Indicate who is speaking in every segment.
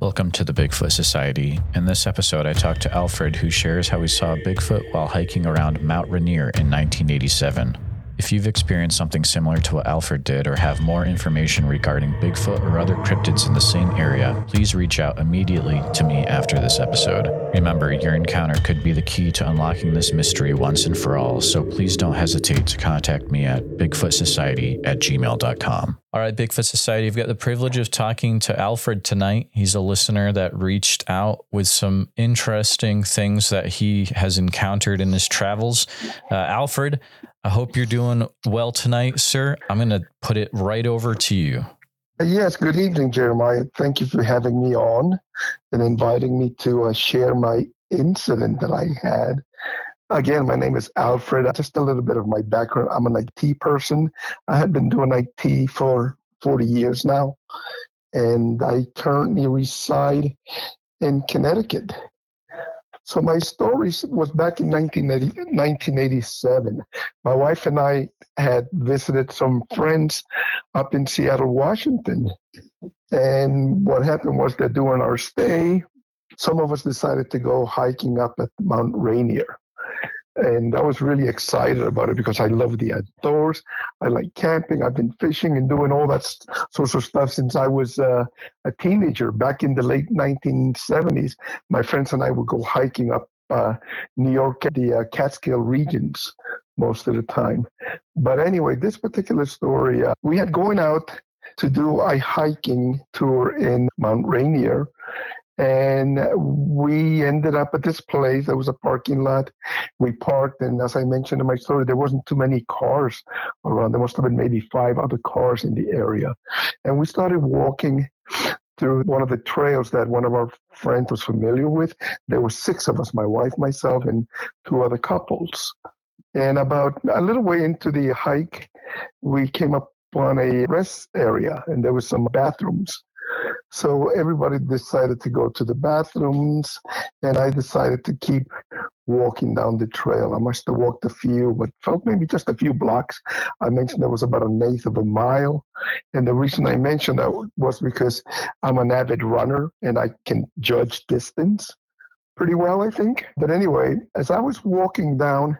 Speaker 1: Welcome to the Bigfoot Society. In this episode, I talked to Alfred, who shares how he saw Bigfoot while hiking around Mount Rainier in 1987. If you've experienced something similar to what Alfred did or have more information regarding Bigfoot or other cryptids in the same area, please reach out immediately to me after this episode. Remember, your encounter could be the key to unlocking this mystery once and for all, so please don't hesitate to contact me at bigfootsociety at gmail.com. All right, Bigfoot Society, I've got the privilege of talking to Alfred tonight. He's a listener that reached out with some interesting things that he has encountered in his travels. Uh, Alfred, I hope you're doing well tonight, sir. I'm going to put it right over to you.
Speaker 2: Yes, good evening, Jeremiah. Thank you for having me on and inviting me to uh, share my incident that I had. Again, my name is Alfred. Just a little bit of my background. I'm an IT person. I have been doing IT for 40 years now, and I currently reside in Connecticut. So my story was back in 1987. My wife and I had visited some friends up in Seattle, Washington. And what happened was that during our stay, some of us decided to go hiking up at Mount Rainier and I was really excited about it because I love the outdoors. I like camping. I've been fishing and doing all that sorts of stuff since I was uh, a teenager. Back in the late 1970s, my friends and I would go hiking up uh, New York, the uh, Catskill regions most of the time. But anyway, this particular story, uh, we had going out to do a hiking tour in Mount Rainier and we ended up at this place. There was a parking lot. We parked, and as I mentioned in my story, there wasn't too many cars around. There must have been maybe five other cars in the area. And we started walking through one of the trails that one of our friends was familiar with. There were six of us, my wife, myself, and two other couples. And about a little way into the hike, we came up on a rest area, and there was some bathrooms. So everybody decided to go to the bathrooms, and I decided to keep walking down the trail. I must have walked a few, but felt maybe just a few blocks. I mentioned there was about an eighth of a mile. And the reason I mentioned that was because I'm an avid runner and I can judge distance pretty well, I think. But anyway, as I was walking down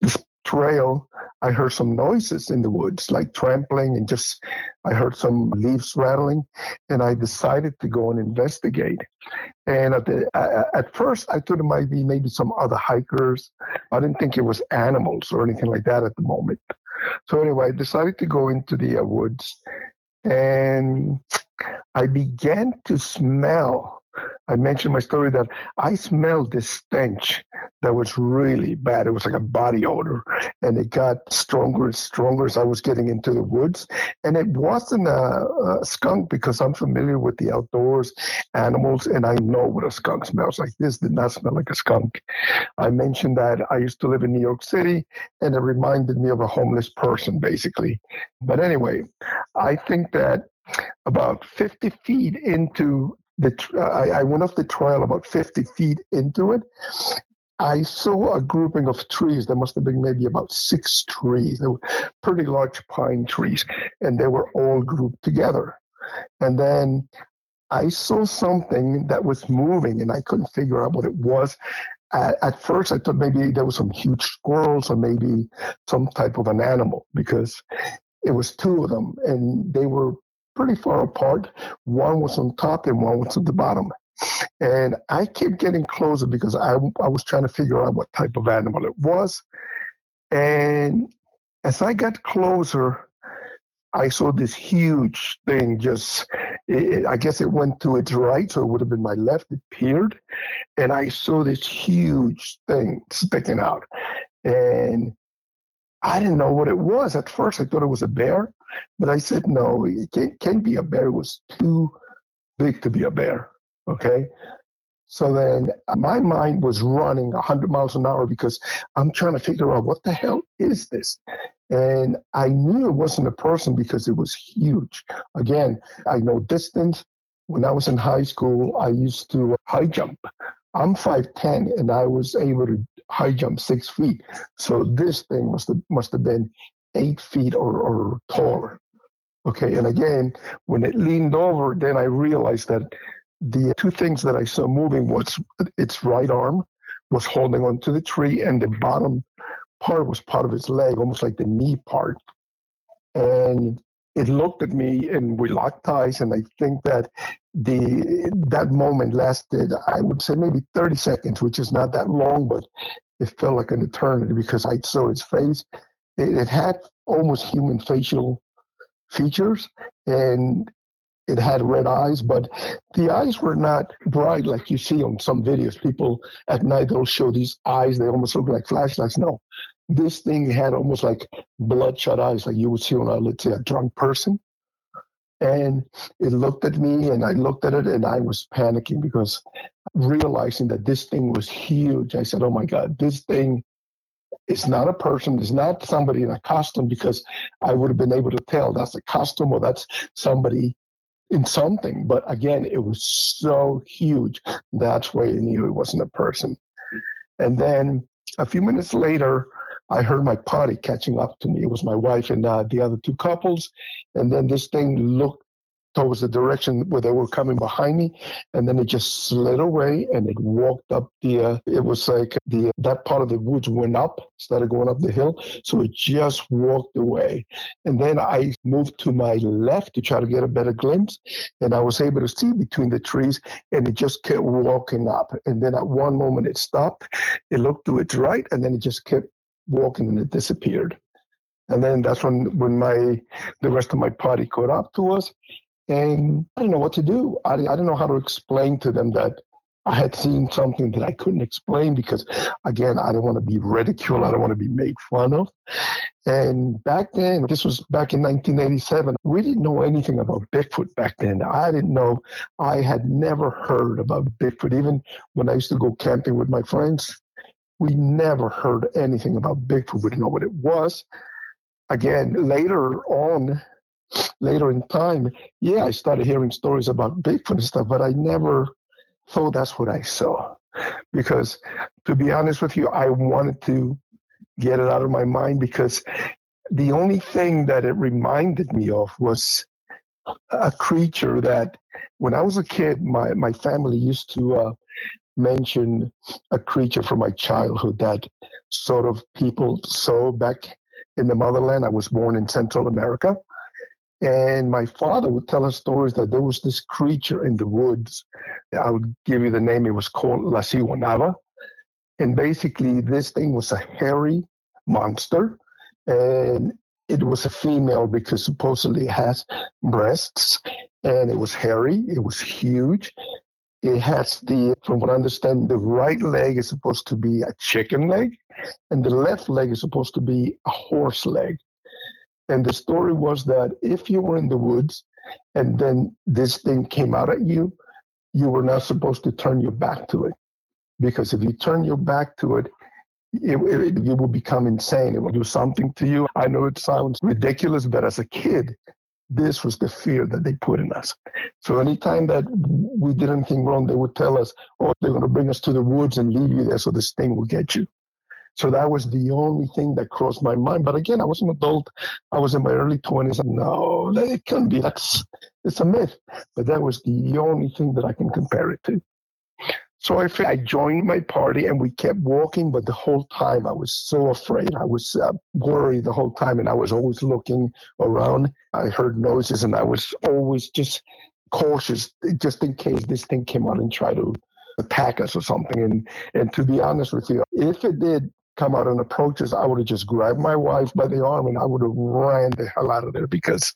Speaker 2: this trail, I heard some noises in the woods, like trampling, and just I heard some leaves rattling, and I decided to go and investigate. And at the at first, I thought it might be maybe some other hikers. I didn't think it was animals or anything like that at the moment. So anyway, I decided to go into the uh, woods, and I began to smell I mentioned my story that I smelled this stench that was really bad. It was like a body odor, and it got stronger and stronger as I was getting into the woods. And it wasn't a, a skunk because I'm familiar with the outdoors, animals, and I know what a skunk smells like. This did not smell like a skunk. I mentioned that I used to live in New York City, and it reminded me of a homeless person, basically. But anyway, I think that about 50 feet into the, I, I went off the trail about 50 feet into it. I saw a grouping of trees. There must have been maybe about six trees. They were pretty large pine trees, and they were all grouped together. And then I saw something that was moving, and I couldn't figure out what it was. At, at, first, I thought maybe there was some huge squirrels or maybe some type of an animal because it was two of them, and they were pretty far apart. One was on top and one was at the bottom. And I kept getting closer because I, I was trying to figure out what type of animal it was. And as I got closer, I saw this huge thing just, it, I guess it went to its right, so it would have been my left. It peered, and I saw this huge thing sticking out. And I didn't know what it was. At first, I thought it was a bear, but I said, no, it can't, can't be a bear. It was too big to be a bear. Okay. So then uh, my mind was running 100 miles an hour because I'm trying to figure out what the hell is this? And I knew it wasn't a person because it was huge. Again, I know distance. When I was in high school, I used to high jump. I'm 5'10 and I was able to high jump six feet. So this thing must have, must have been eight feet or, or taller. Okay. And again, when it leaned over, then I realized that the two things that I saw moving was its right arm was holding onto the tree, and the bottom part was part of its leg, almost like the knee part. And it looked at me, and we locked eyes. And I think that the that moment lasted, I would say, maybe 30 seconds, which is not that long, but it felt like an eternity because I saw its face. It, it had almost human facial features, and it had red eyes, but the eyes were not bright like you see on some videos. People at night they'll show these eyes, they almost look like flashlights. No, this thing had almost like bloodshot eyes, like you would see on a let's say a drunk person. And it looked at me, and I looked at it, and I was panicking because realizing that this thing was huge. I said, "Oh my God, this thing it's not a person, it's not somebody in a costume because I would have been able to tell that's a costume or that's somebody in something. But again, it was so huge. That's why I knew it wasn't a person. And then a few minutes later, I heard my party catching up to me. It was my wife and uh, the other two couples. And then this thing looked towards the direction where they were coming behind me, and then it just slid away and it walked up the. Uh, it was like the that part of the woods went up, started going up the hill, so it just walked away. And then I moved to my left to try to get a better glimpse, and I was able to see between the trees, and it just kept walking up. And then at one moment it stopped, it looked to its right, and then it just kept walking and it disappeared. And then that's when when my the rest of my party caught up to us, and I didn't know what to do. I, I didn't know how to explain to them that I had seen something that I couldn't explain because, again, I don't want to be ridiculed. I don't want to be made fun of. And back then, this was back in 1987, we didn't know anything about Bigfoot back then. I didn't know, I had never heard about Bigfoot. Even when I used to go camping with my friends, we never heard anything about Bigfoot. We didn't know what it was. Again, later on, later in time, yeah, I started hearing stories about Bigfoot and stuff, but I never thought that's what I saw. Because to be honest with you, I wanted to get it out of my mind because the only thing that it reminded me of was a creature that when I was a kid, my, my family used to uh, mention a creature from my childhood that sort of people saw back in the motherland. I was born in Central America. And my father would tell us stories that there was this creature in the woods. I would give you the name. It was called La Sihuanaba. And basically, this thing was a hairy monster. And it was a female because supposedly it has breasts. And it was hairy. It was huge. It has the, from what I understand, the right leg is supposed to be a chicken leg. And the left leg is supposed to be a horse leg. And the story was that if you were in the woods and then this thing came out at you, you were not supposed to turn your back to it. Because if you turn your back to it, it, it, you will become insane. It will do something to you. I know it sounds ridiculous, but as a kid, this was the fear that they put in us. So anytime that we did anything wrong, they would tell us, oh, they're going to bring us to the woods and leave you there so this thing will get you. So that was the only thing that crossed my mind. But again, I was an adult. I was in my early 20s. No, it can't be. That's it's a myth. But that was the only thing that I can compare it to. So I, I joined my party and we kept walking, but the whole time I was so afraid. I was uh, worried the whole time and I was always looking around. I heard noises and I was always just cautious just in case this thing came out and tried to attack us or something. And, and to be honest with you, if it did come out and approach us, I would have just grabbed my wife by the arm and I would have ran the hell out of there because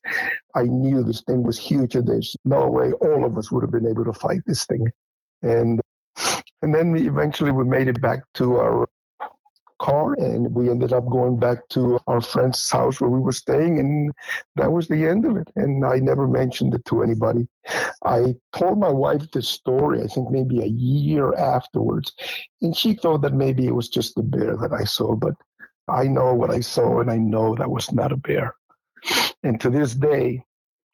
Speaker 2: I knew this thing was huge and there's no way all of us would have been able to fight this thing. And and then we eventually we made it back to our car and we ended up going back to our friend's house where we were staying and that was the end of it. And i never mentioned it to anybody. I told my wife this story i think maybe a year afterwards and she thought that maybe it was just a bear that i saw but i know what i saw and i know that was not a bear. And to this day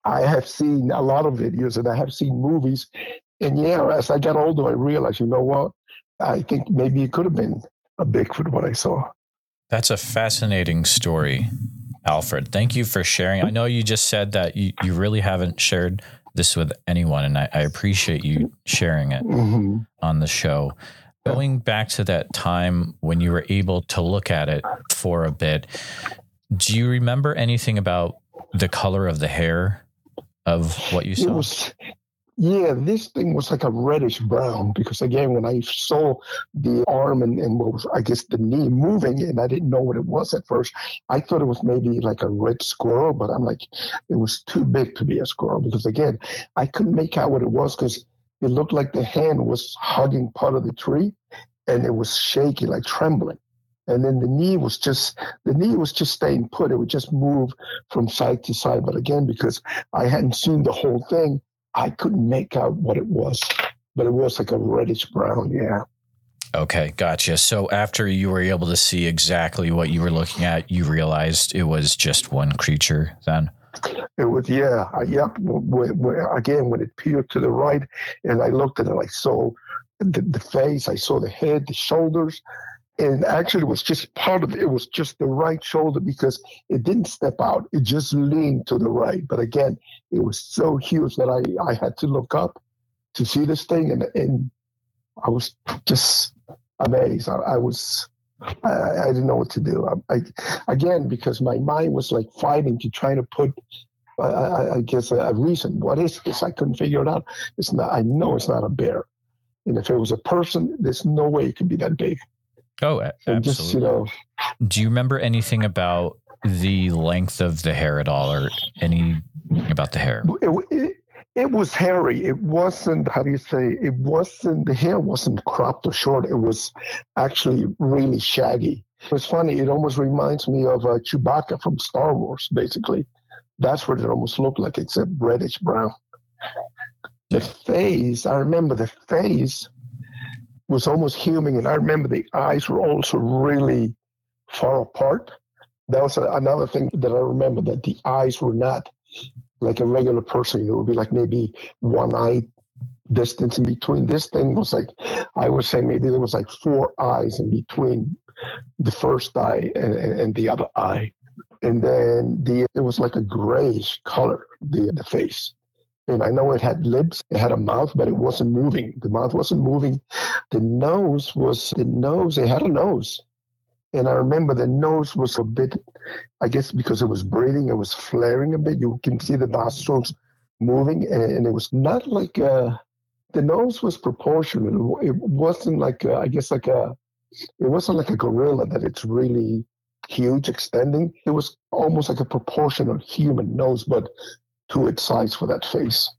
Speaker 2: i have seen a lot of videos and i have seen movies. And yeah as i got older i realized you know what? I think maybe it could have been a Bigfoot what I saw.
Speaker 1: That's a fascinating story, Alfred. Thank you for sharing. I know you just said that you, you really haven't shared this with anyone, and I, I appreciate you sharing it mm-hmm. on the show. Going back to that time when you were able to look at it for a bit, do you remember anything about the color of the hair of what you saw?
Speaker 2: It was, yeah, this thing was like a reddish brown because again, when I saw the arm and, and what was I guess the knee moving and I didn't know what it was at first, I thought it was maybe like a red squirrel, but I'm like, it was too big to be a squirrel because again, I couldn't make out what it was because it looked like the hand was hugging part of the tree and it was shaky, like trembling. And then the knee was just the knee was just staying put. It would just move from side to side. But again, because I hadn't seen the whole thing, I couldn't make out what it was, but it was like a reddish brown. Yeah.
Speaker 1: Okay, gotcha. So after you were able to see exactly what you were looking at, you realized it was just one creature then?
Speaker 2: It was, yeah. I, yep. When, when, again, when it peered to the right and I looked at it, I saw the, the face, I saw the head, the shoulders, and actually it was just part of it. It was just the right shoulder because it didn't step out. It just leaned to the right. But again, it was so huge that I, I had to look up to see this thing. And, and I was just amazed. I, I was, I, I, didn't know what to do. I, I, again, because my mind was like fighting to try to put, I, I guess, a, a reason. What is this? I couldn't figure it out. It's not, I know it's not a bear. And if it was a person, there's no way it could be that big.
Speaker 1: Oh, absolutely. Just, you know, Do you remember anything about the length of the hair at all, or any about the hair?
Speaker 2: It, it, it, was hairy. It wasn't. How do you say? It wasn't. The hair wasn't cropped or short. It was actually really shaggy. It was funny. It almost reminds me of uh, Chewbacca from Star Wars. Basically, that's what it almost looked like, except reddish brown. The face. I remember the face was almost human. And I remember the eyes were also really far apart. That was another thing that I remember that the eyes were not like a regular person. It would be like maybe one eye distance in between. This thing was like, I would say maybe there was like four eyes in between the first eye and, and the other eye. And then the it was like a grayish color, the the face. And I know it had lips, it had a mouth, but it wasn't moving. The mouth wasn't moving. The nose was the nose, it had a nose. And I remember the nose was a bit, I guess because it was breathing, it was flaring a bit. You can see the nostrils moving, and it was not like a, the nose was proportional. It wasn't like, a, I guess, like a, it wasn't like a gorilla that it's really huge, extending. It was almost like a proportional human nose, but to its size for that face.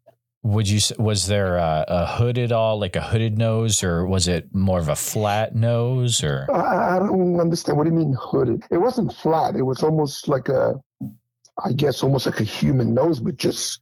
Speaker 1: Would you was there a, a, hood at all, like a hooded nose, or was it more of a flat nose? Or
Speaker 2: I, I don't understand. What do you mean hooded? It wasn't flat. It was almost like a, I guess, almost like a human nose, but just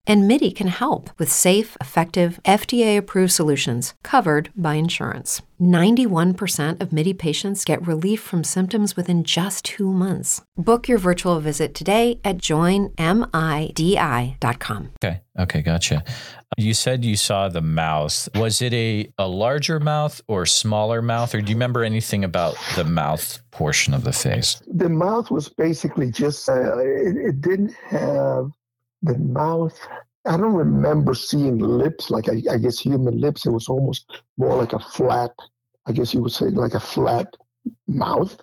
Speaker 3: And MIDI can help with safe, effective, FDA approved solutions covered by insurance. 91% of MIDI patients get relief from symptoms within just two months. Book your virtual visit today at joinmidi.com.
Speaker 1: Okay. Okay. Gotcha. You said you saw the mouth. Was it a, a larger mouth or smaller mouth, or do you remember anything about the mouth portion of the face?
Speaker 2: The mouth was basically just, uh, it, it didn't have the mouth. I don't remember seeing lips like I, I, guess human lips. It was almost more like a flat, I guess you would say like a flat mouth.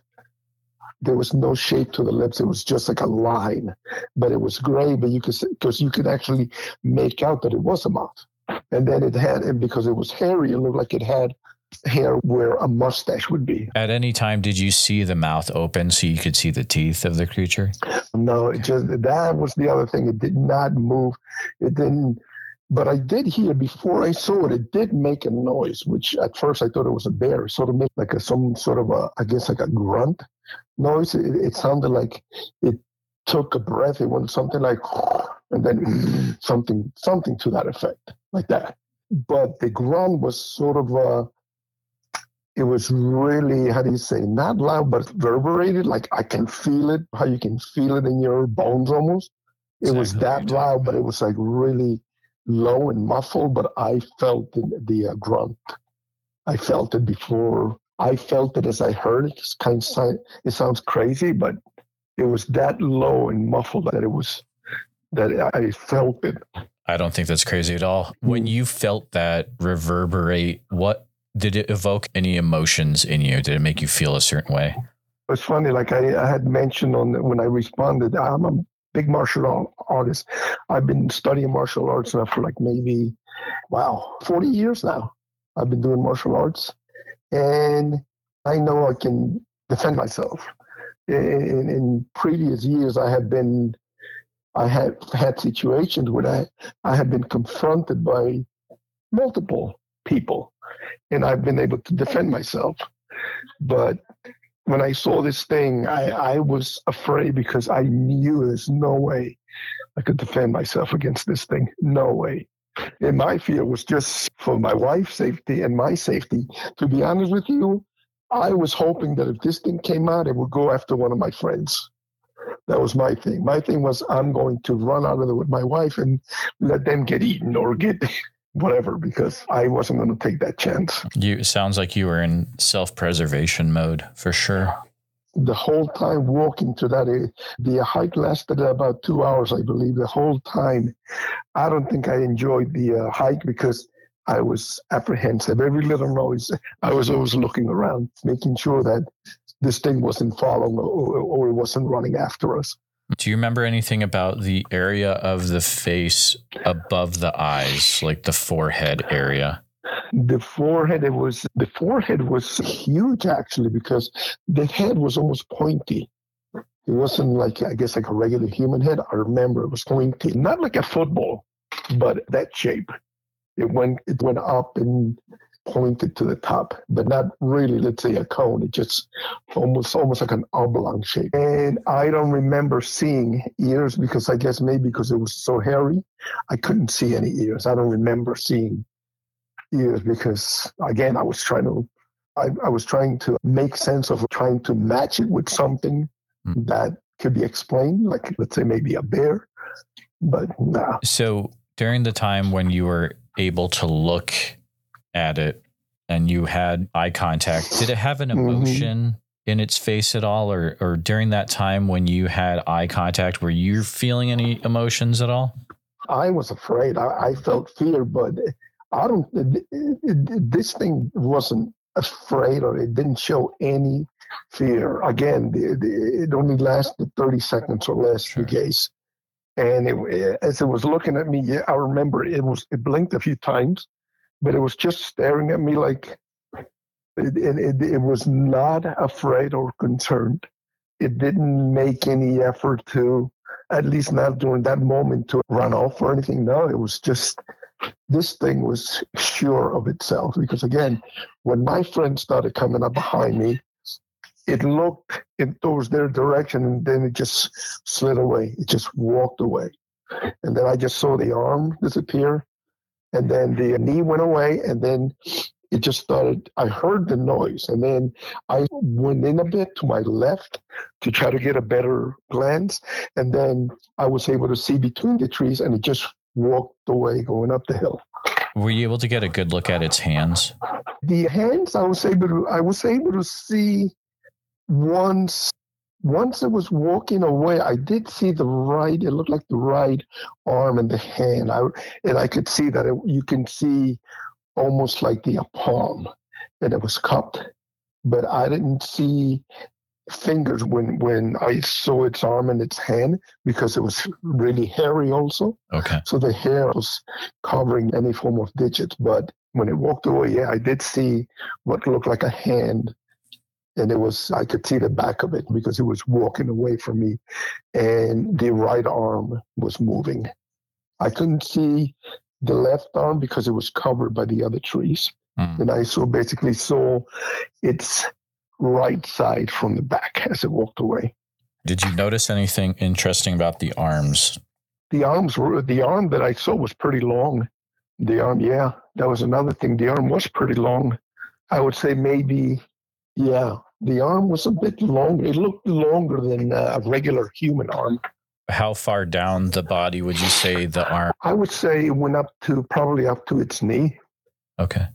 Speaker 2: There was no shape to the lips. It was just like a line, but it was gray. But you could because you could actually make out that it was a mouth. And then it had, and because it was hairy, it looked like it had hair where a mustache would be.
Speaker 1: At any time, did you see the mouth open so you could see the teeth of the creature?
Speaker 2: No, it just that was the other thing. It did not move. It didn't. But I did hear before I saw it, it did make a noise, which at first I thought it was a bear. It sort of made like a some sort of a, I guess like a grunt noise. It, it sounded like it took a breath. It went something like, and then mm. something something to that effect, like that. But the grunt was sort of a it was really how do you say not loud but reverberated like i can feel it how you can feel it in your bones almost. It exactly was that loud but it was like really low and muffled but i felt the, the uh, grunt. I felt it before. I felt it as i heard it. It's kind of it sounds crazy but it was that low and muffled that it was that i felt it.
Speaker 1: I don't think that's crazy at all. When mm. you felt that reverberate what did it evoke any emotions in you? Did it make you feel a certain way?
Speaker 2: It's funny, like I, I had mentioned on when I responded, I'm a big martial artist. I've been studying martial arts now for like maybe, wow, 40 years now. I've been doing martial arts, and I know I can defend myself. In, in previous years, I have been, I have had situations where I, I have been confronted by multiple people and I've been able to defend myself. But when I saw this thing, I, I was afraid because I knew there's no way I could defend myself against this thing. No way. And my fear was just for my wife's safety and my safety. To be honest with you, I was hoping that if this thing came out, it would go after one of my friends. That was my thing. My thing was I'm going to run out of there with my wife and let them get eaten or get whatever because I wasn't going to take that chance.
Speaker 1: You sounds like you were in self-preservation mode for sure.
Speaker 2: The whole time walking to that, eh, the hike lasted about two hours, I believe. The whole time, I don't think I enjoyed the uh, hike because I was apprehensive. Every little noise, I was always looking around, making sure that this thing wasn't following or, or it wasn't running after us.
Speaker 1: Do you remember anything about the area of the face above the eyes, like the forehead area?
Speaker 2: The forehead, it was the forehead was huge actually because the head was almost pointy. It wasn't like I guess like a regular human head. I remember it was pointy, not like a football, but that shape. It went it went up and pointed to the top, but not really, let's say, a cone. It just almost almost like an oblong shape. And I don't remember seeing ears because I guess maybe because it was so hairy, I couldn't see any ears. I don't remember seeing ears because again, I was trying to I, I was trying to make sense of trying to match it with something mm. that could be explained, like let's say maybe a bear. But nah.
Speaker 1: So during the time when you were able to look at it and you had eye contact, did it have an mm-hmm. emotion mm-hmm. in its face at all? Or, or during that time when you had eye contact, were you feeling any emotions at all?
Speaker 2: I was afraid. I, I felt fear, but I don't, it, it, it, this thing wasn't afraid or it didn't show any fear. Again, it only lasted 30 seconds or less, sure. the case. And it, as it was looking at me, I remember it was it blinked a few times, but it was just staring at me like it, it, it, was not afraid or concerned. It didn't make any effort to, at least not during that moment, to run off or anything. No, it was just this thing was sure of itself. Because again, when my friend started coming up behind me, it looked in towards their direction and then it just slid away. It just walked away. and then I just saw the arm disappear, and then the knee went away, and then it just started. I heard the noise, and then I went in a bit to my left to try to get a better glance, and then I was able to see between the trees, and it just walked away going up the hill.
Speaker 1: Were you able to get a good look at its hands?
Speaker 2: The hands, I was able to. I was able to see once once it was walking away, I did see the right. It looked like the right arm and the hand. I and I could see that it, you can see almost like the palm, and it was cupped. But I didn't see fingers when when I saw its arm and its hand because it was really hairy also.
Speaker 1: Okay.
Speaker 2: So the hair was covering any form of digits. But when it walked away, yeah, I did see what looked like a hand and it was I could see the back of it because it was walking away from me, and the right arm was moving. I couldn't see the left arm because it was covered by the other trees,
Speaker 1: Mm.
Speaker 2: and I saw basically saw its right side from the back as it walked away.
Speaker 1: Did you notice anything interesting about the arms?
Speaker 2: The arms were the arm that I saw was pretty long. The arm, yeah, that was another thing. The arm was pretty long. I would say maybe, yeah, the arm was a bit longer. It looked longer than a regular human arm.
Speaker 1: How far down the body would you say the arm?
Speaker 2: I would say it went up to probably up to its knee.
Speaker 1: Okay.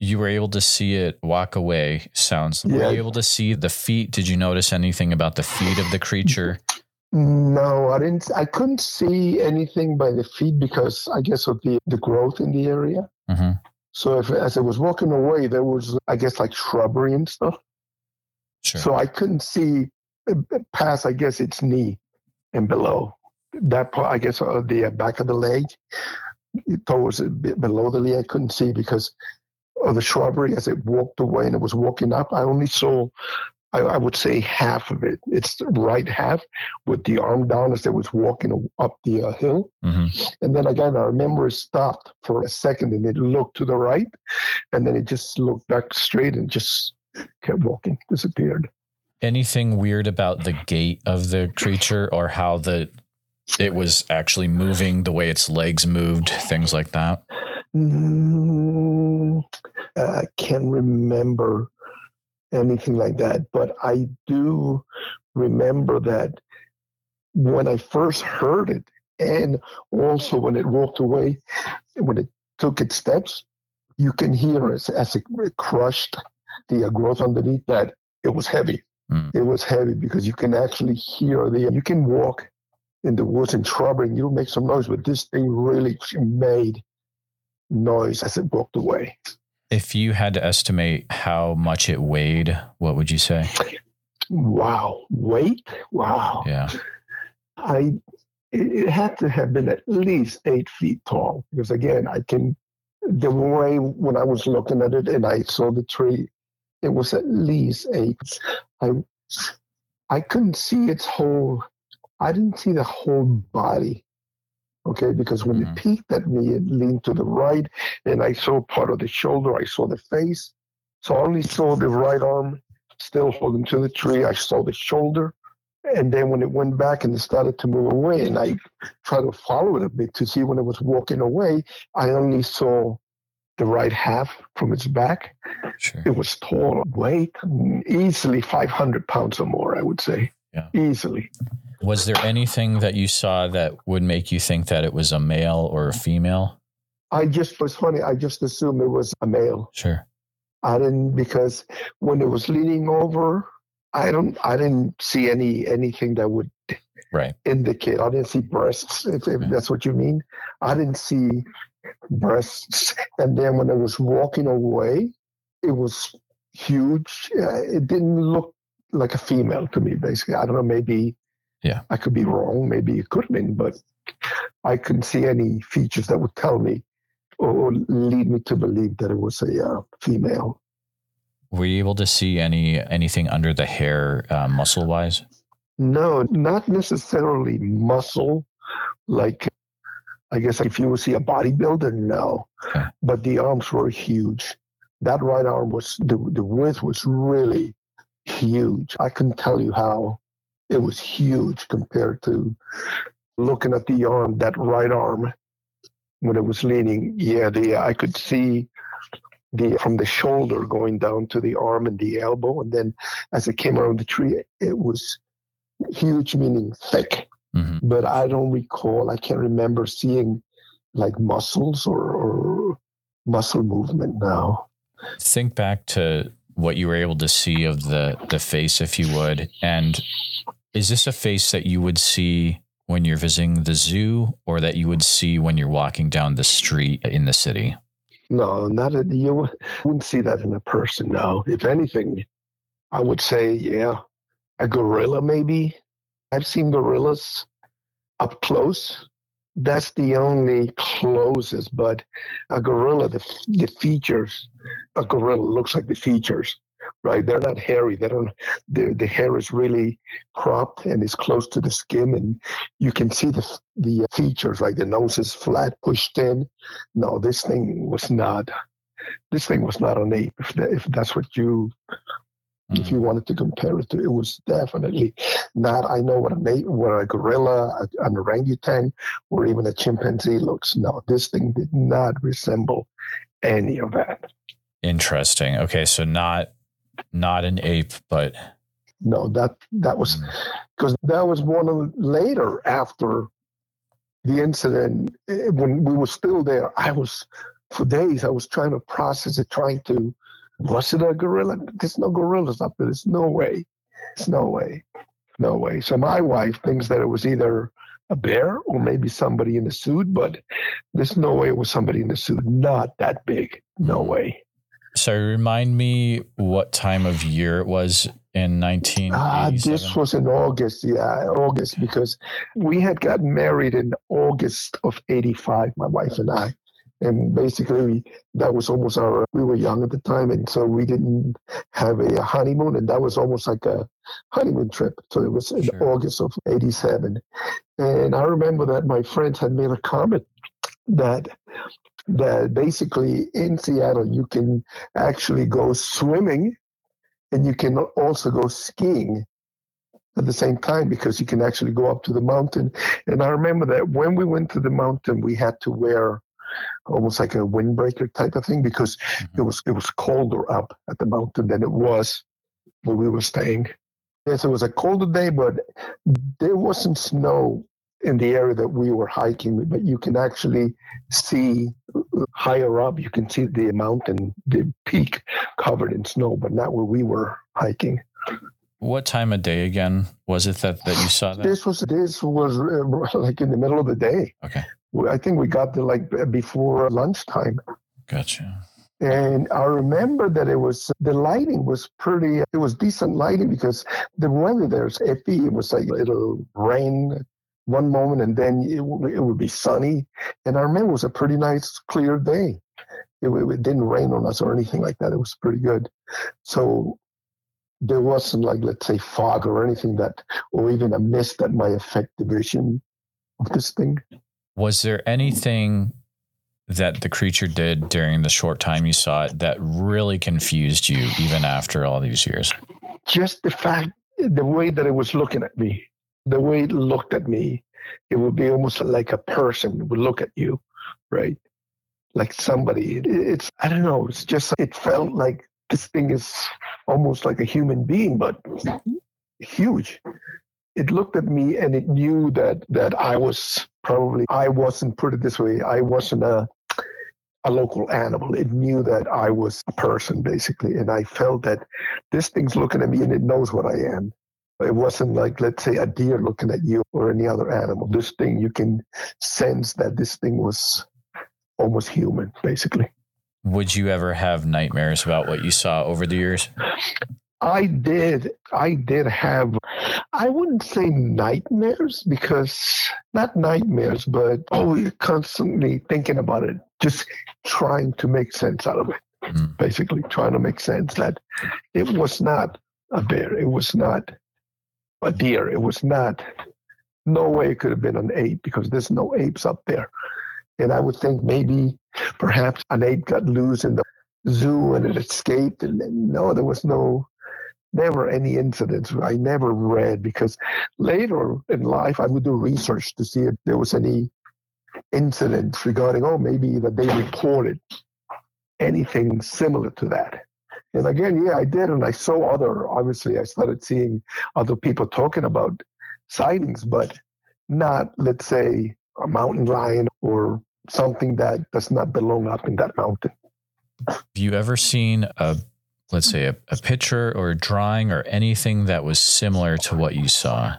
Speaker 1: You were able to see it walk away, sounds. Were
Speaker 2: Yeah.
Speaker 1: you able to see the feet? Did you notice anything about the feet of the creature?
Speaker 2: No, I didn't. I couldn't see anything by the feet because I guess of the the growth in the area.
Speaker 1: hmm
Speaker 2: So if as I was walking away, there was I guess like shrubbery and stuff.
Speaker 1: Sure.
Speaker 2: So I couldn't see uh, past I guess its knee and below. That part, I guess, uh, the uh, back of the leg towards a bit below the leg, I couldn't see because of the shrubbery as it walked away and it was walking up. I only saw, I, I would say, half of it. It's the right half with the arm down as it was walking up the uh, hill.
Speaker 1: hmm
Speaker 2: And then again, I remember it stopped for a second and it looked to the right, and then it just looked back straight and just kept walking, disappeared.
Speaker 1: Anything weird about the gait of the creature or how the it was actually moving, the way its legs moved, things like that?
Speaker 2: Mm, I can't remember anything like that, but I do remember that when I first heard it, and also when it walked away, when it took its steps, you can hear as, as it crushed the uh, growth underneath that it was heavy.
Speaker 1: Mm.
Speaker 2: It was heavy because you can actually hear the. You can walk in the woods and shrubbery and you'll make some noise, but this thing really made noise as it walked away.
Speaker 1: If you had to estimate how much it weighed, what would you say?
Speaker 2: Wow, weight! Wow,
Speaker 1: Yeah.
Speaker 2: I it had to have been at least eight feet tall because again, I can the way when I was looking at it and I saw the tree, it was at least eight. I I couldn't see its whole. I didn't see the whole body. Okay, because when
Speaker 1: Mhm.
Speaker 2: it peeked at me, it leaned to the right, and I saw part of the shoulder. I saw the face, so I only saw the right arm still holding to the tree. I saw the shoulder, and then when it went back and it started to move away, and I tried to follow it a bit to see when it was walking away, I only saw the right half from its back.
Speaker 1: Sure.
Speaker 2: It was tall, weight easily 500 pounds or more, I would say.
Speaker 1: Yeah.
Speaker 2: Easily.
Speaker 1: Was there anything that you saw that would make you think that it was a male or a female?
Speaker 2: I just was funny. I just assumed it was a male.
Speaker 1: Sure.
Speaker 2: I didn't because when it was leaning over, I don't. I didn't see any anything that would
Speaker 1: Right.
Speaker 2: indicate. I didn't see breasts. If, if that's what you mean, I didn't see breasts. And then when I was walking away, it was huge. Uh, It didn't look like a female to me. Basically, I don't know. Maybe.
Speaker 1: Yeah.
Speaker 2: I could be wrong. Maybe it could have been, but I couldn't see any features that would tell me or lead me to believe that it was a uh, female.
Speaker 1: Were you able to see any anything under the hair, uh, muscle wise?
Speaker 2: No, not necessarily muscle. Like, I guess if you would see a bodybuilder, no.
Speaker 1: Okay.
Speaker 2: But the arms were huge. That right arm was the the width was really huge. I couldn't tell you how it was huge compared to looking at the arm, that right arm, when it was leaning, yeah, the I could see the from the shoulder going down to the arm and the elbow, and then as it came around the tree, it was huge, meaning thick. Mm-hmm. But I don't recall. I can't remember seeing like muscles or, or muscle movement now.
Speaker 1: Think back to what you were able to see of the the face, if you would, and is this a face that you would see when you're visiting the zoo, or that you would see when you're walking down the street in the city?
Speaker 2: No, not a, you wouldn't see that in a person. No, if anything, I would say, yeah, a gorilla maybe. I've seen gorillas up close. That's the only closest, but a gorilla, the, the features, a gorilla looks like the features right? They're not hairy. They don't. The hair is really cropped and is close to the skin, and you can see the the features. Like the nose is flat, pushed in. No, this thing was not. This thing was not an ape. If, that, if that's what you. Mm-hmm. If you mm. wanted to compare it to, it was definitely not. I know what ape, what a gorilla, an orangutan, or even a chimpanzee looks. No, this thing did not resemble any of that.
Speaker 1: Interesting. Okay, so not not an ape, but
Speaker 2: no, that that was because hmm. that was one of later after the incident eh, when we were still there. I was for days. I was trying to process it, trying to was it a gorilla? There's no gorillas up there. There's no way. There's no way. No way. So my wife thinks that it was either a bear or maybe somebody in a suit, but there's no way it was somebody in a suit. Not that big. No way.
Speaker 1: So remind me what time of year it was in 1987. Uh,
Speaker 2: this was in August, yeah, August, because we had gotten married in August of 85, my wife and I. And basically, that was almost our, we were young at the time. And so we didn't have a honeymoon. And that was almost like a honeymoon trip. So it was in sure. August of 87. And I remember that my friends had made a comment that that basically in Seattle you can actually go swimming and you can also go skiing at the same time because you can actually go up to the mountain. And I remember that when we went to the mountain, we had to wear almost like a windbreaker type of thing because mm-hmm. it was it was colder up at the mountain than it was where we were staying. Yes, it was a colder day, but there wasn't snow in the area that we were hiking, but you can actually see higher up, you can see the mountain, the peak covered in snow, but not where we were hiking.
Speaker 1: What time of day again was it that, that you saw that?
Speaker 2: This was this was uh, like in the middle of the day.
Speaker 1: Okay.
Speaker 2: I think we got there like before lunchtime.
Speaker 1: Gotcha.
Speaker 2: And I remember that it was the lighting was pretty. It was decent lighting because the weather there's iffy. It was like it'll rain one moment and then it, it would be sunny. And I remember it was a pretty nice, clear day. It, it didn't rain on us or anything like that. It was pretty good. So there wasn't like, let's say, fog or anything that, or even a mist that might affect the vision of this thing.
Speaker 1: Was there anything that the creature did during the short time you saw it that really confused you even after all these years?
Speaker 2: Just the fact, the way that it was looking at me the way it looked at me, it would be almost like a person would look at you, right? Like somebody. It, it's I don't know. It's just it felt like this thing is almost like a human being, but huge. It looked at me and it knew that that I was probably I wasn't put it this way. I wasn't a a local animal. It knew that I was a person, basically. And I felt that this thing's looking at me and it knows what I am. It wasn't like, let's say, a deer looking at you or any other animal. This thing, you can sense that this thing was almost human, basically.
Speaker 1: Would you ever have nightmares about what you saw over the years?
Speaker 2: I did. I did have, I wouldn't say nightmares because not nightmares, but oh, constantly thinking about it, just trying to make sense out of it. Mm. Basically, trying to make sense that it was not a bear. It was not a deer. It was not, no way it could have been an ape because there's no apes up there. And I would think maybe perhaps an ape got loose in the zoo and it escaped. And no, there was no, never any incidents. I never read because later in life I would do research to see if there was any incidents regarding, oh, maybe that they reported anything similar to that. And again, yeah, I did. And I saw other, obviously, I started seeing other people talking about sightings, but not, let's say, a mountain lion or something that does not belong up in that mountain.
Speaker 1: Have you ever seen a, let's say, a, a picture or a drawing or anything that was similar to what you saw?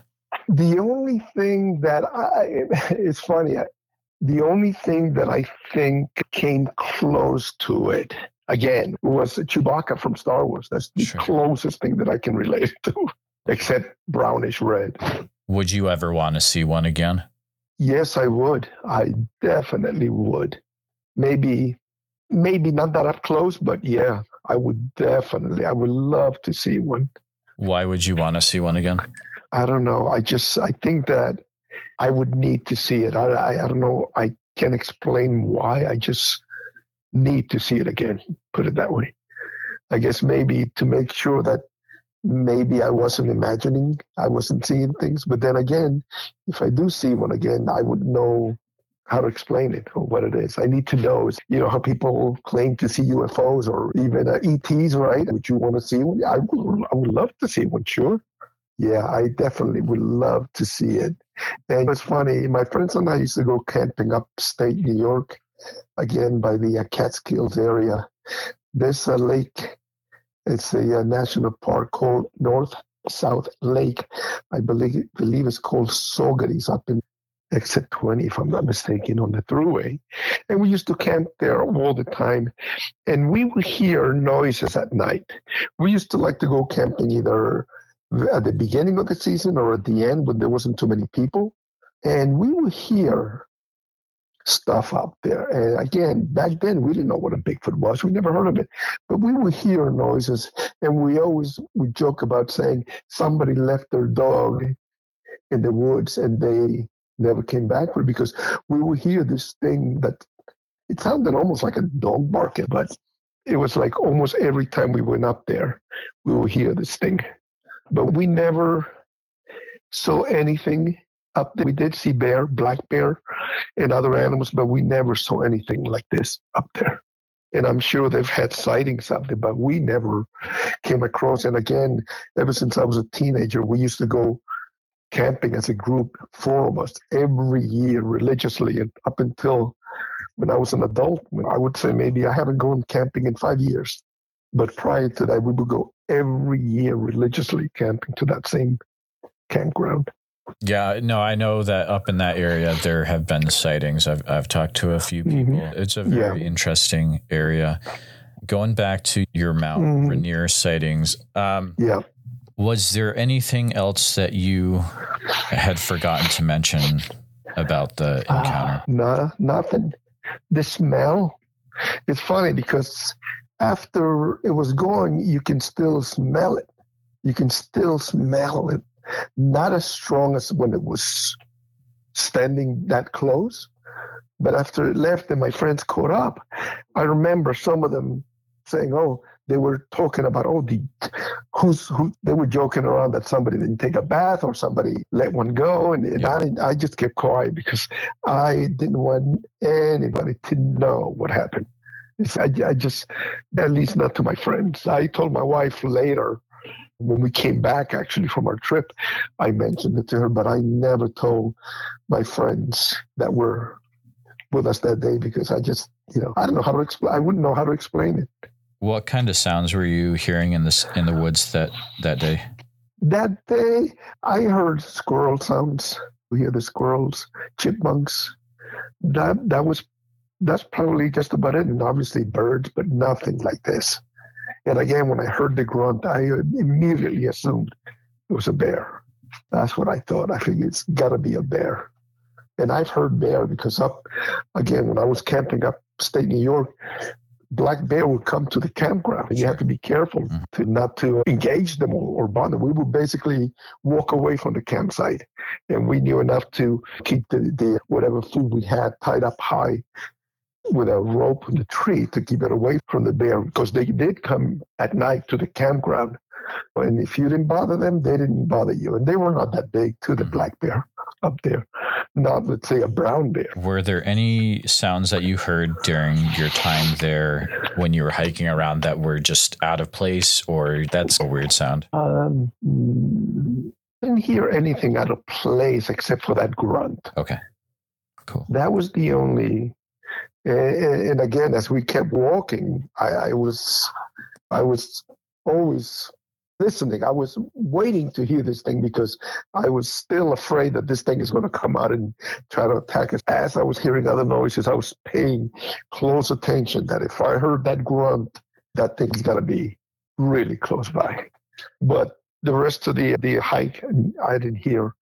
Speaker 2: The only thing that I, it's funny, the only thing that I think came close to it, again, was Chewbacca from Star Wars. That's the sure. closest thing that I can relate to, except brownish red.
Speaker 1: Would you ever want to see one again?
Speaker 2: Yes, I would. I definitely would. Maybe, maybe not that up close, but yeah, I would definitely. I would love to see one.
Speaker 1: Why would you want to see one again?
Speaker 2: I don't know. I just I think that I would need to see it. I, I, I don't know. I can't explain why. I just need to see it again. Put it that way. I guess maybe to make sure that maybe I wasn't imagining, I wasn't seeing things. But then again, if I do see one again, I would know how to explain it or what it is. I need to know, you know, how people claim to see UFOs or even uh, ETs, right? Would you want to see one? I would, I would love to see one, sure. Yeah, I definitely would love to see it. And it's funny, my friends and I used to go camping upstate New York, again by the uh, Catskills area. There's a lake, it's a, uh, national park called North South Lake. I believe, believe it's called Saugerties up in exit 20, if I'm not mistaken, on the thruway. And we used to camp there all the time. And we would hear noises at night. We used to like to go camping either at the beginning of the season or at the end when there wasn't too many people. And we would hear stuff out there. And again, back then we didn't know what a Bigfoot was. We never heard of it. But we would hear noises and we always would joke about saying somebody left their dog in the woods and they never came back for it because we would hear this thing that it sounded almost like a dog barking, but it was like almost every time we went up there, we would hear this thing but we never saw anything up there. We did see bear, black bear, and other animals, but we never saw anything like this up there. And I'm sure they've had sightings up there, but we never came across. And again, ever since I was a teenager, we used to go camping as a group, four of us, every year religiously, and up until when I was an adult. I would say maybe I haven't gone camping in five years. But prior to that, we would go every year religiously camping to that same campground.
Speaker 1: Yeah, no, I know that up in that area there have been sightings. I've I've talked to a few mm-hmm. people. Mm-hmm. It's a very yeah. interesting area. Going back to your Mount mm-hmm. Rainier sightings, um,
Speaker 2: yeah,
Speaker 1: was there anything else that you had forgotten to mention about the uh, encounter?
Speaker 2: Uh, no, nothing. The smell. It's funny because after it was gone, you can still smell it. You can still smell it. Not as strong as when it was standing that close. But after it left and my friends caught up, I remember some of them saying, "Oh, they were talking about oh, the who's who." They were joking around that somebody didn't take a bath or somebody let one go, and, and yeah. I, I just kept quiet because I didn't want anybody to know what happened. I, I just, at least not to my friends. I told my wife later when we came back actually from our trip, I mentioned it to her, but I never told my friends that were with us that day because I just, you know, I don't know how to explain. I wouldn't know how to explain it.
Speaker 1: What kind of sounds were you hearing in this in the woods that that day?
Speaker 2: That day, I heard squirrel sounds. We hear the squirrels, chipmunks. That that was that's probably just about it. And obviously birds, but nothing like this. And again, when I heard the grunt, I immediately assumed it was a bear. That's what I thought. I figured it's got to be a bear. And I've heard bear because up again when I was camping upstate New York, black bear would come to the campground, and you have to be careful mm-hmm. to not to engage them or, or bond them. We would basically walk away from the campsite, and we knew enough to keep the, the whatever food we had tied up high with a rope in the tree to keep it away from the bear because they did come at night to the campground And if you didn't bother them, they didn't bother you. And they were not that big to the
Speaker 1: Mhm.
Speaker 2: black bear up there. Not, let's say, a brown bear.
Speaker 1: Were there any sounds that you heard during your time there when you were hiking around that were just out of place or that's a weird sound?
Speaker 2: Um, didn't hear anything out of place except for that grunt.
Speaker 1: Okay. Cool.
Speaker 2: That was the only. And, and again, as we kept walking, I, I was, I was always listening. I was waiting to hear this thing because I was still afraid that this thing is going to come out and try to attack us. As I was hearing other noises, I was paying close attention that if I heard that grunt, that thing's got to be really close by. But the rest of the the hike, I didn't hear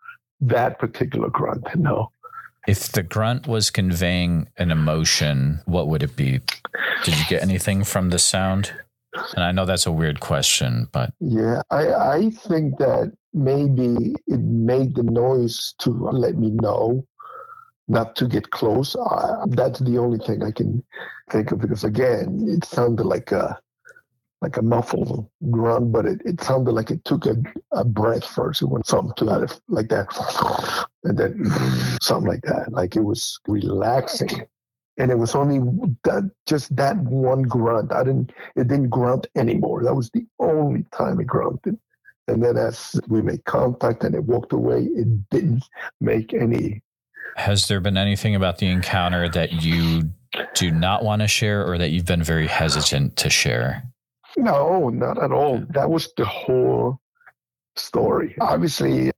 Speaker 2: that particular grunt. No.
Speaker 1: If the grunt was conveying an emotion, what would it be? Did you get anything from the sound? And I know that's a weird question, but
Speaker 2: Yeah, I, I think that maybe it made the noise to let me know not to get close. Uh, that's the only thing I can think of because again, it sounded like a like a muffled grunt, but it, it sounded like it took a, a breath first. It went something to that like that, and then something like that. Like it was relaxing. And it was only that just that one grunt. I didn't it didn't grunt anymore. That was the only time it grunted. And then as we made contact and it walked away, it didn't make any
Speaker 1: has there been anything about the encounter that you do not want to share or that you've been very hesitant to share?
Speaker 2: No, not at all. That was the whole story. Obviously,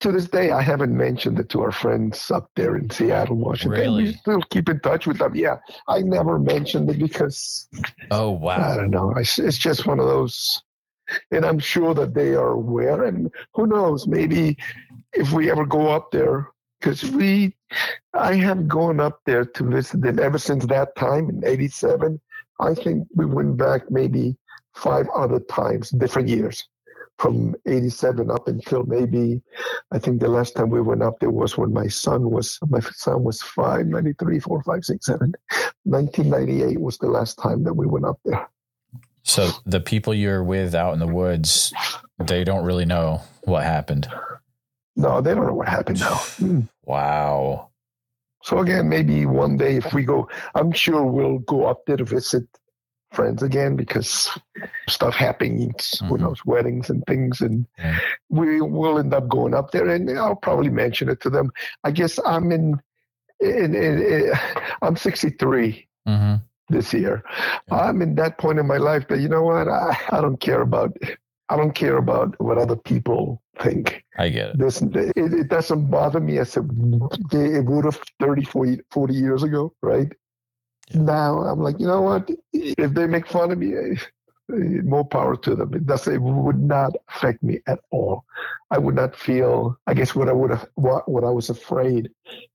Speaker 2: to this day, I haven't mentioned it to our friends up there in Seattle, Washington.
Speaker 1: Really?
Speaker 2: We still keep in touch with them. Yeah, I never mentioned it because
Speaker 1: Oh, wow!
Speaker 2: I don't know. It's, it's just one of those, and I'm sure that they are aware. And who knows? Maybe if we ever go up there, because we, I have gone up there to visit them ever since that time in '87. I think we went back maybe five other times, different years, from '87 up until maybe, I think the last time we went up there was when my son was my son was five, 93, 4, 5, 6, 7. 1998 was the last time that we went up there.
Speaker 1: So the people you're with out in the woods, they don't really know what happened.
Speaker 2: No, they don't know what happened now. Mm.
Speaker 1: Wow.
Speaker 2: So again, maybe one day if we go, I'm sure we'll go up there to visit friends again because stuff happens, who
Speaker 1: Mhm.
Speaker 2: knows, weddings and things, and
Speaker 1: Yeah.
Speaker 2: we will end up going up there, and I'll probably mention it to them. I guess I'm in, in, in, in I'm 63
Speaker 1: hmm
Speaker 2: this year.
Speaker 1: Yeah.
Speaker 2: I'm in that point in my life that you know what, I, I don't care about. I don't care about what other people think.
Speaker 1: I get it.
Speaker 2: This, it, it doesn't bother me as it, it would have 30, 40, 40 years ago, right?
Speaker 1: Yeah.
Speaker 2: Now I'm like, you know what? If they make fun of me, more power to them. It does. It would not affect me at all. I would not feel. I guess what I would have, what, what I was afraid,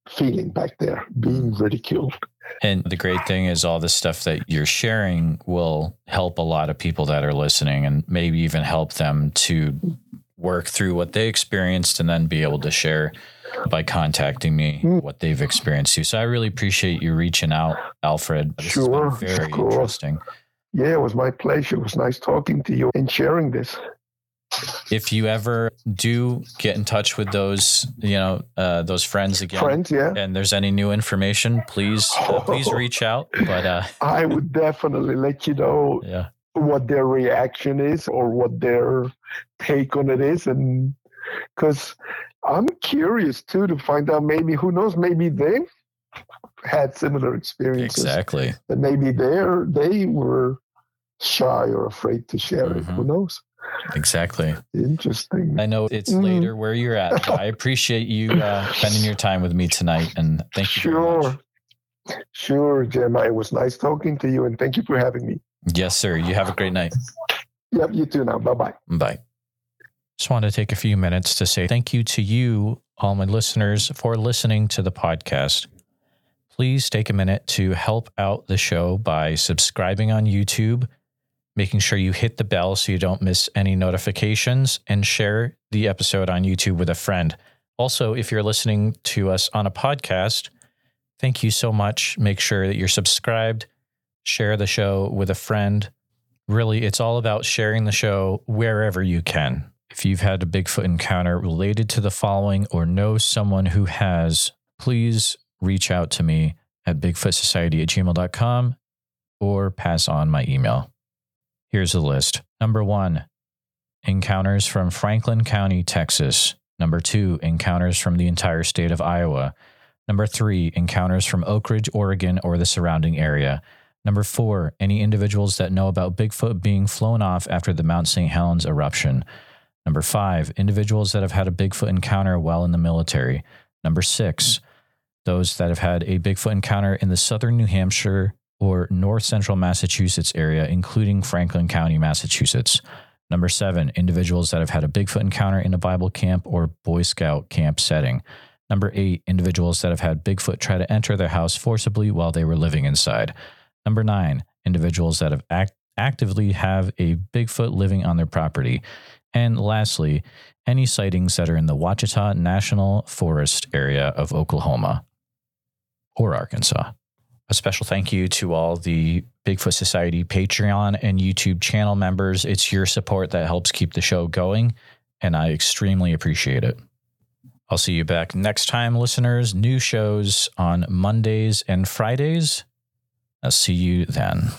Speaker 2: feeling back there, being ridiculed.
Speaker 1: And the great thing is, all the stuff that you're sharing will help a lot of people that are listening and maybe even help them to work through what they experienced and then be able to share by contacting me
Speaker 2: Mm.
Speaker 1: what they've experienced too. So I really appreciate you reaching out, Alfred. This
Speaker 2: Sure,
Speaker 1: very interesting.
Speaker 2: Yeah, it was my pleasure. It was nice talking to you and sharing this.
Speaker 1: If you ever do get in touch with those, you know, uh, those friends again,
Speaker 2: Friends, yeah.
Speaker 1: and there's any new information, please, uh, please reach out. But uh,
Speaker 2: I would definitely let you know
Speaker 1: yeah,
Speaker 2: what their reaction is or what their take on it is and because i'm curious too to find out maybe who knows maybe they've had similar experiences
Speaker 1: exactly.
Speaker 2: and maybe they're they were shy or afraid to share it who
Speaker 1: Mhm.
Speaker 2: knows
Speaker 1: Exactly.
Speaker 2: interesting
Speaker 1: I know it's
Speaker 2: Mm.
Speaker 1: later where you're at. I appreciate you uh, spending your time with me tonight, and thank you.
Speaker 2: sure sure jeremiah it was nice talking to you and thank you for having me
Speaker 1: Yes, sir. You have a great night.
Speaker 2: yep you too now bye-bye
Speaker 1: Bye. Just want to take a few minutes to say thank you to you, all my listeners, for listening to the podcast. Please take a minute to help out the show by subscribing on YouTube, making sure you hit the bell so you don't miss any notifications, and share the episode on YouTube with a friend. Also, if you're listening to us on a podcast, thank you so much. Make sure that you're subscribed, share the show with a friend. Really, it's all about sharing the show wherever you can. If you've had a Bigfoot encounter related to the following or know someone who has, please reach out to me at bigfootsociety at gmail.com or pass on my email. Here's the list. Number one, encounters from Franklin County, Texas. Number two, encounters from the entire state of Iowa. Number three, encounters from Oak Ridge, Oregon, or the surrounding area. Number four, any individuals that know about Bigfoot being flown off after the Mount St. Helens eruption. Number five, individuals that have had a Bigfoot encounter while in the military. Number six, those that have had a Bigfoot encounter in the southern New Hampshire or north central Massachusetts area, including Franklin County, Massachusetts. Number seven, individuals that have had a Bigfoot encounter in a Bible camp or Boy Scout camp setting. Number eight, individuals that have had Bigfoot try to enter their house forcibly while they were living inside. Number nine, individuals that have act- actively have a Bigfoot living on their property. And lastly, any sightings that are in the Ouachita National Forest area of Oklahoma or Arkansas. A special thank you to all the Bigfoot Society Patreon and YouTube channel members. It's your support that helps keep the show going, and I extremely appreciate it. I'll see you back next time, listeners. New shows on Mondays and Fridays. I'll see you then.